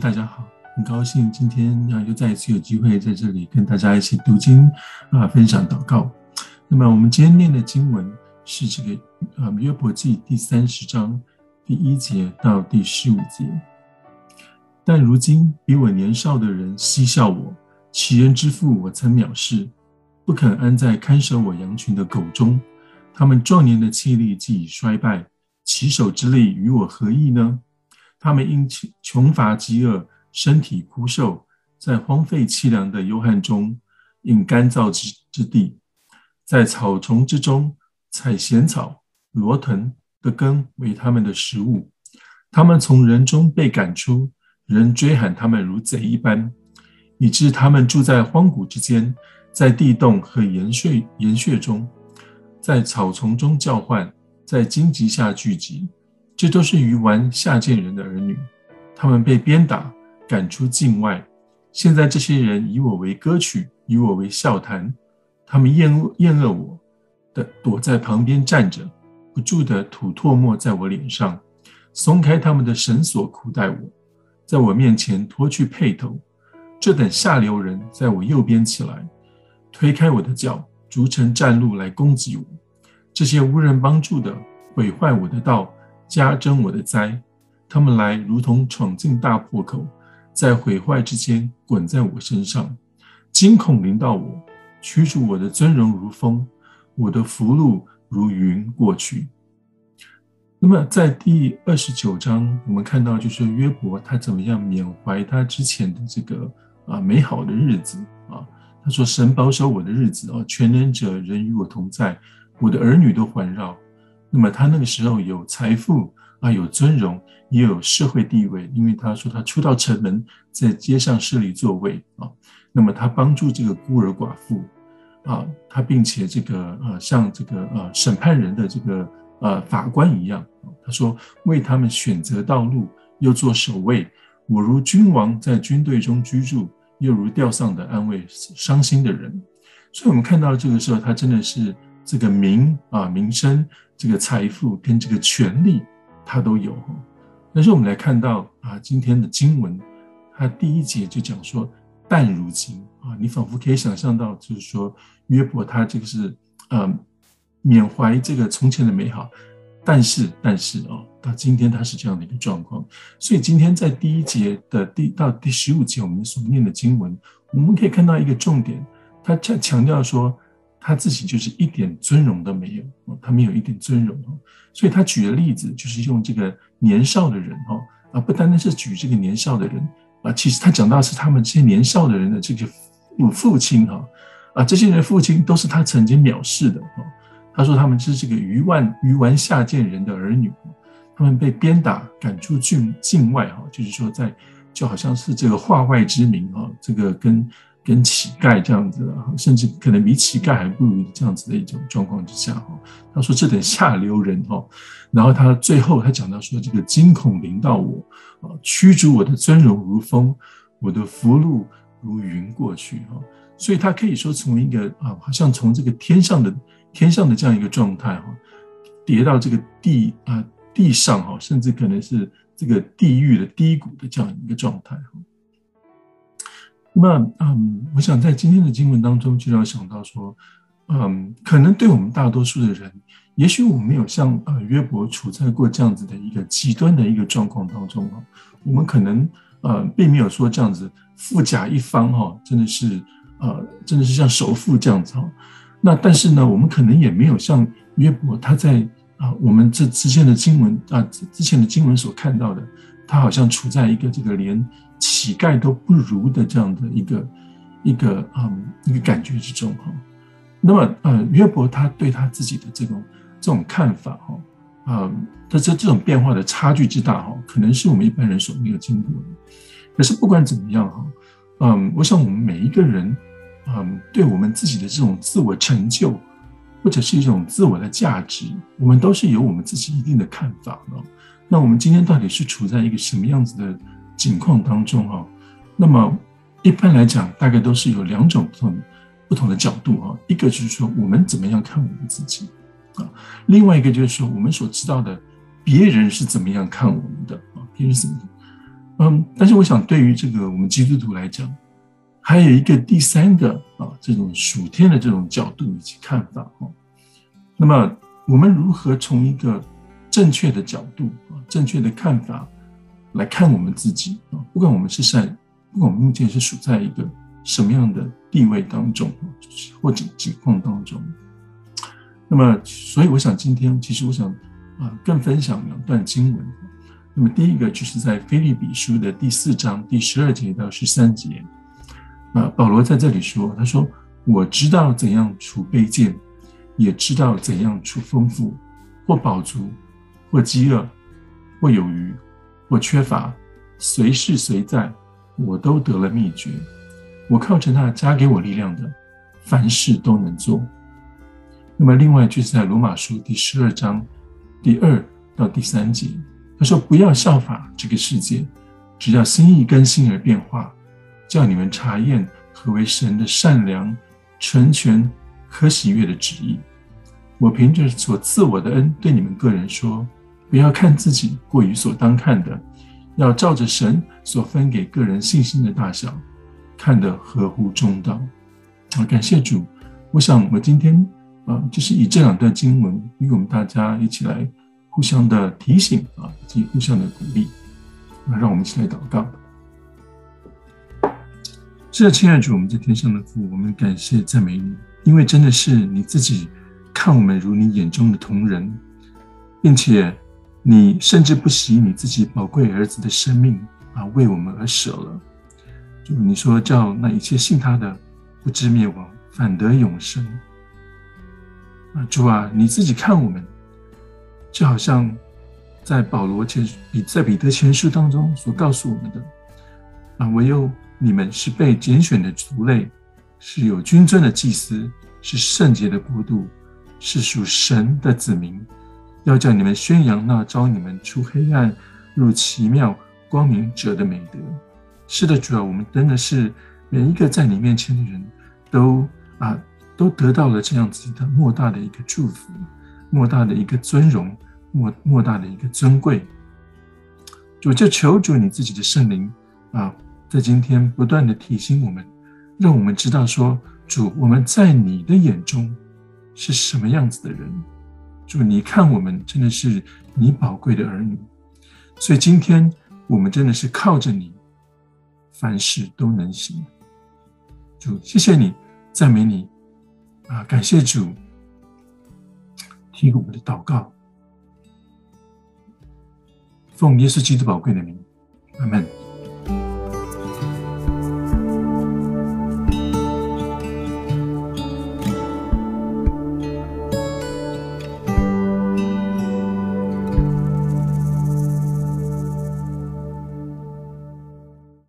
大家好，很高兴今天啊又再一次有机会在这里跟大家一起读经啊，分享祷告。那么我们今天念的经文是这个啊约伯记第三十章第一节到第十五节。但如今比我年少的人嬉笑我，其人之父我曾藐视，不肯安在看守我羊群的狗中。他们壮年的气力既已衰败，其手之力与我何异呢？他们因穷乏饥饿，身体枯瘦，在荒废凄凉的幽暗中，饮干燥之之地，在草丛之中采咸草、罗藤的根为他们的食物。他们从人中被赶出，人追喊他们如贼一般，以致他们住在荒谷之间，在地洞和岩穴岩穴中，在草丛中叫唤，在荆棘下聚集。这都是愚顽下贱人的儿女，他们被鞭打，赶出境外。现在这些人以我为歌曲，以我为笑谈。他们厌恶厌恶我的，躲在旁边站着，不住的吐唾沫在我脸上，松开他们的绳索，苦待我，在我面前脱去轡头。这等下流人在我右边起来，推开我的脚，逐成战路来攻击我。这些无人帮助的，毁坏我的道。加增我的灾，他们来如同闯进大破口，在毁坏之间滚在我身上，惊恐临到我，驱逐我的尊荣如风，我的福禄如云过去。那么在第二十九章，我们看到就是约伯他怎么样缅怀他之前的这个啊美好的日子啊，他说神保守我的日子啊，全能者人与我同在，我的儿女都环绕。那么他那个时候有财富啊，有尊荣，也有社会地位，因为他说他出到城门，在街上设立座位啊。那么他帮助这个孤儿寡妇啊，他并且这个呃像这个呃审判人的这个呃法官一样，他说为他们选择道路，又做守卫。我如君王在军队中居住，又如吊丧的安慰伤心的人。所以我们看到这个时候，他真的是这个名啊名声。这个财富跟这个权利，他都有。但是我们来看到啊，今天的经文，他第一节就讲说，但如今啊，你仿佛可以想象到，就是说约伯他这个是呃缅怀这个从前的美好，但是但是啊，到今天他是这样的一个状况。所以今天在第一节的第到第十五节我们所念的经文，我们可以看到一个重点，他强强调说。他自己就是一点尊荣都没有，他没有一点尊荣，所以他举的例子就是用这个年少的人哈啊，不单单是举这个年少的人啊，其实他讲到是他们这些年少的人的这个父父亲哈啊，这些人父亲都是他曾经藐视的哈。他说他们是这个愚顽愚顽下贱人的儿女，他们被鞭打赶出境境外哈，就是说在就好像是这个化外之民哈，这个跟。跟乞丐这样子的，甚至可能比乞丐还不如这样子的一种状况之下，哈，他说这等下流人，哈，然后他最后他讲到说，这个惊恐临到我，啊，驱逐我的尊荣如风，我的福禄如云过去，哈，所以他可以说从一个啊，好像从这个天上的天上的这样一个状态，哈，跌到这个地啊地上，哈，甚至可能是这个地狱的低谷的这样一个状态，哈。那嗯，我想在今天的经文当中，就要想到说，嗯，可能对我们大多数的人，也许我们没有像呃约伯处在过这样子的一个极端的一个状况当中哈，我们可能呃并没有说这样子富甲一方哈，真的是呃真的是像首富这样子哈。那但是呢，我们可能也没有像约伯他在啊我们这之前的经文啊之前的经文所看到的，他好像处在一个这个连。乞丐都不如的这样的一个一个嗯一个感觉之中哈，那么呃约伯他对他自己的这种这种看法哈，啊，他这这种变化的差距之大哈，可能是我们一般人所没有经过的。可是不管怎么样哈，嗯，我想我们每一个人嗯，对我们自己的这种自我成就或者是一种自我的价值，我们都是有我们自己一定的看法的。那我们今天到底是处在一个什么样子的情况当中哈，那么一般来讲，大概都是有两种不同不同的角度哈。一个就是说，我们怎么样看我们自己啊；另外一个就是说，我们所知道的别人是怎么样看我们的啊。别人是怎么嗯，但是我想，对于这个我们基督徒来讲，还有一个第三个啊，这种属天的这种角度以及看法哈。那么，我们如何从一个正确的角度啊，正确的看法来看我们自己啊？不管我们是在，不管我们目前是处在一个什么样的地位当中或者境况当中，那么，所以我想今天其实我想啊，更分享两段经文。那么第一个就是在腓立比书的第四章第十二节到十三节，啊，保罗在这里说，他说：“我知道怎样处卑贱，也知道怎样处丰富，或饱足，或饥饿，或有余，或缺乏，随事随在，我都得了秘诀。我靠着那加给我力量的，凡事都能做。”那么另外就是在罗马书第十二章第二到第三节。他说：“不要效法这个世界，只要心意更新而变化，叫你们查验何为神的善良、纯全、可喜悦的旨意。我凭着所赐我的恩，对你们个人说：不要看自己过于所当看的，要照着神所分给个人信心的大小，看得合乎中道。”好，感谢主。我想，我今天啊，就是以这两段经文与我们大家一起来。互相的提醒啊，以及互相的鼓励，那让我们一起来祷告。是的，亲爱的主，我们在天上的父，我们感谢赞美你，因为真的是你自己看我们如你眼中的瞳人，并且你甚至不惜你自己宝贵儿子的生命啊，为我们而舍了。就你说叫那一切信他的不至灭亡，反得永生。啊，主啊，你自己看我们。就好像在保罗前比在彼得前书当中所告诉我们的啊，唯有你们是被拣选的族类，是有君尊的祭司，是圣洁的国度，是属神的子民，要叫你们宣扬那招你们出黑暗入奇妙光明者的美德。是的，主啊，我们真的是每一个在你面前的人都啊，都得到了这样子的莫大的一个祝福。莫大的一个尊荣，莫莫大的一个尊贵，主就求主你自己的圣灵啊，在今天不断的提醒我们，让我们知道说，主我们在你的眼中是什么样子的人，主你看我们真的是你宝贵的儿女，所以今天我们真的是靠着你，凡事都能行。主谢谢你，赞美你啊，感谢主。听我们的祷告，奉耶稣基督宝贵的名，阿门。